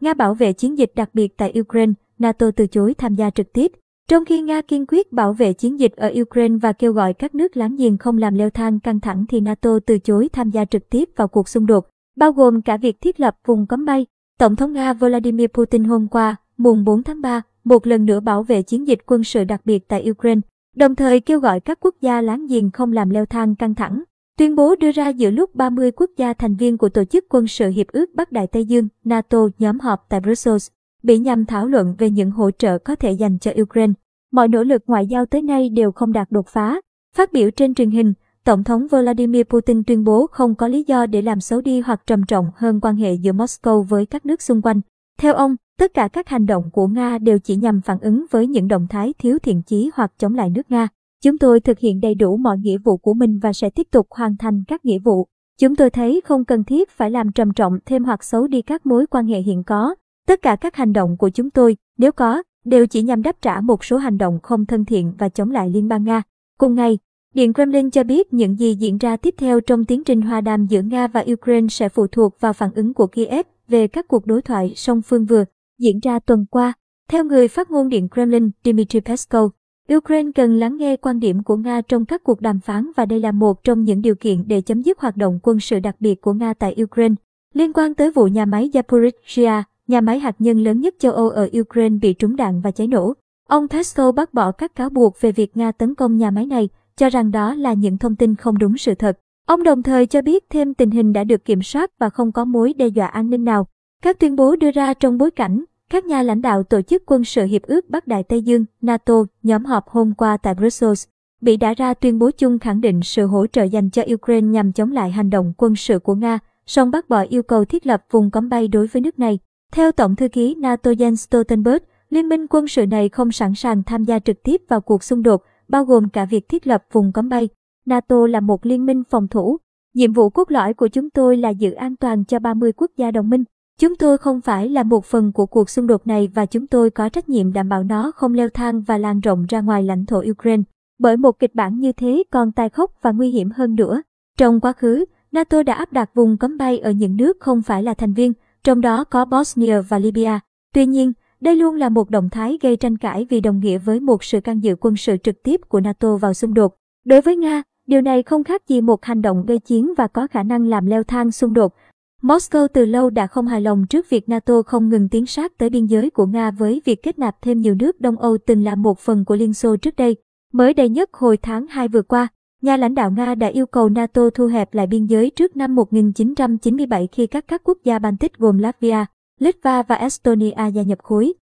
Nga bảo vệ chiến dịch đặc biệt tại Ukraine, NATO từ chối tham gia trực tiếp. Trong khi Nga kiên quyết bảo vệ chiến dịch ở Ukraine và kêu gọi các nước láng giềng không làm leo thang căng thẳng thì NATO từ chối tham gia trực tiếp vào cuộc xung đột, bao gồm cả việc thiết lập vùng cấm bay. Tổng thống Nga Vladimir Putin hôm qua, mùng 4 tháng 3, một lần nữa bảo vệ chiến dịch quân sự đặc biệt tại Ukraine, đồng thời kêu gọi các quốc gia láng giềng không làm leo thang căng thẳng. Tuyên bố đưa ra giữa lúc 30 quốc gia thành viên của Tổ chức Quân sự Hiệp ước Bắc Đại Tây Dương NATO nhóm họp tại Brussels, bị nhằm thảo luận về những hỗ trợ có thể dành cho Ukraine. Mọi nỗ lực ngoại giao tới nay đều không đạt đột phá. Phát biểu trên truyền hình, Tổng thống Vladimir Putin tuyên bố không có lý do để làm xấu đi hoặc trầm trọng hơn quan hệ giữa Moscow với các nước xung quanh. Theo ông, tất cả các hành động của Nga đều chỉ nhằm phản ứng với những động thái thiếu thiện chí hoặc chống lại nước Nga. Chúng tôi thực hiện đầy đủ mọi nghĩa vụ của mình và sẽ tiếp tục hoàn thành các nghĩa vụ. Chúng tôi thấy không cần thiết phải làm trầm trọng thêm hoặc xấu đi các mối quan hệ hiện có. Tất cả các hành động của chúng tôi, nếu có, đều chỉ nhằm đáp trả một số hành động không thân thiện và chống lại Liên bang Nga. Cùng ngày, Điện Kremlin cho biết những gì diễn ra tiếp theo trong tiến trình hòa đàm giữa Nga và Ukraine sẽ phụ thuộc vào phản ứng của Kiev về các cuộc đối thoại song phương vừa diễn ra tuần qua. Theo người phát ngôn Điện Kremlin Dmitry Peskov, Ukraine cần lắng nghe quan điểm của Nga trong các cuộc đàm phán và đây là một trong những điều kiện để chấm dứt hoạt động quân sự đặc biệt của Nga tại Ukraine. Liên quan tới vụ nhà máy Zaporizhia, nhà máy hạt nhân lớn nhất châu Âu ở Ukraine bị trúng đạn và cháy nổ, ông Peskov bác bỏ các cáo buộc về việc Nga tấn công nhà máy này, cho rằng đó là những thông tin không đúng sự thật. Ông đồng thời cho biết thêm tình hình đã được kiểm soát và không có mối đe dọa an ninh nào. Các tuyên bố đưa ra trong bối cảnh các nhà lãnh đạo tổ chức quân sự Hiệp ước Bắc Đại Tây Dương, NATO, nhóm họp hôm qua tại Brussels, Bỉ đã ra tuyên bố chung khẳng định sự hỗ trợ dành cho Ukraine nhằm chống lại hành động quân sự của Nga, song bác bỏ yêu cầu thiết lập vùng cấm bay đối với nước này. Theo Tổng thư ký NATO Jens Stoltenberg, liên minh quân sự này không sẵn sàng tham gia trực tiếp vào cuộc xung đột, bao gồm cả việc thiết lập vùng cấm bay. NATO là một liên minh phòng thủ. Nhiệm vụ cốt lõi của chúng tôi là giữ an toàn cho 30 quốc gia đồng minh. Chúng tôi không phải là một phần của cuộc xung đột này và chúng tôi có trách nhiệm đảm bảo nó không leo thang và lan rộng ra ngoài lãnh thổ Ukraine. Bởi một kịch bản như thế còn tai khốc và nguy hiểm hơn nữa. Trong quá khứ, NATO đã áp đặt vùng cấm bay ở những nước không phải là thành viên, trong đó có Bosnia và Libya. Tuy nhiên, đây luôn là một động thái gây tranh cãi vì đồng nghĩa với một sự can dự quân sự trực tiếp của NATO vào xung đột. Đối với Nga, điều này không khác gì một hành động gây chiến và có khả năng làm leo thang xung đột. Moscow từ lâu đã không hài lòng trước việc NATO không ngừng tiến sát tới biên giới của Nga với việc kết nạp thêm nhiều nước Đông Âu từng là một phần của Liên Xô trước đây. Mới đây nhất hồi tháng 2 vừa qua, nhà lãnh đạo Nga đã yêu cầu NATO thu hẹp lại biên giới trước năm 1997 khi các các quốc gia Baltic gồm Latvia, Litva và Estonia gia nhập khối.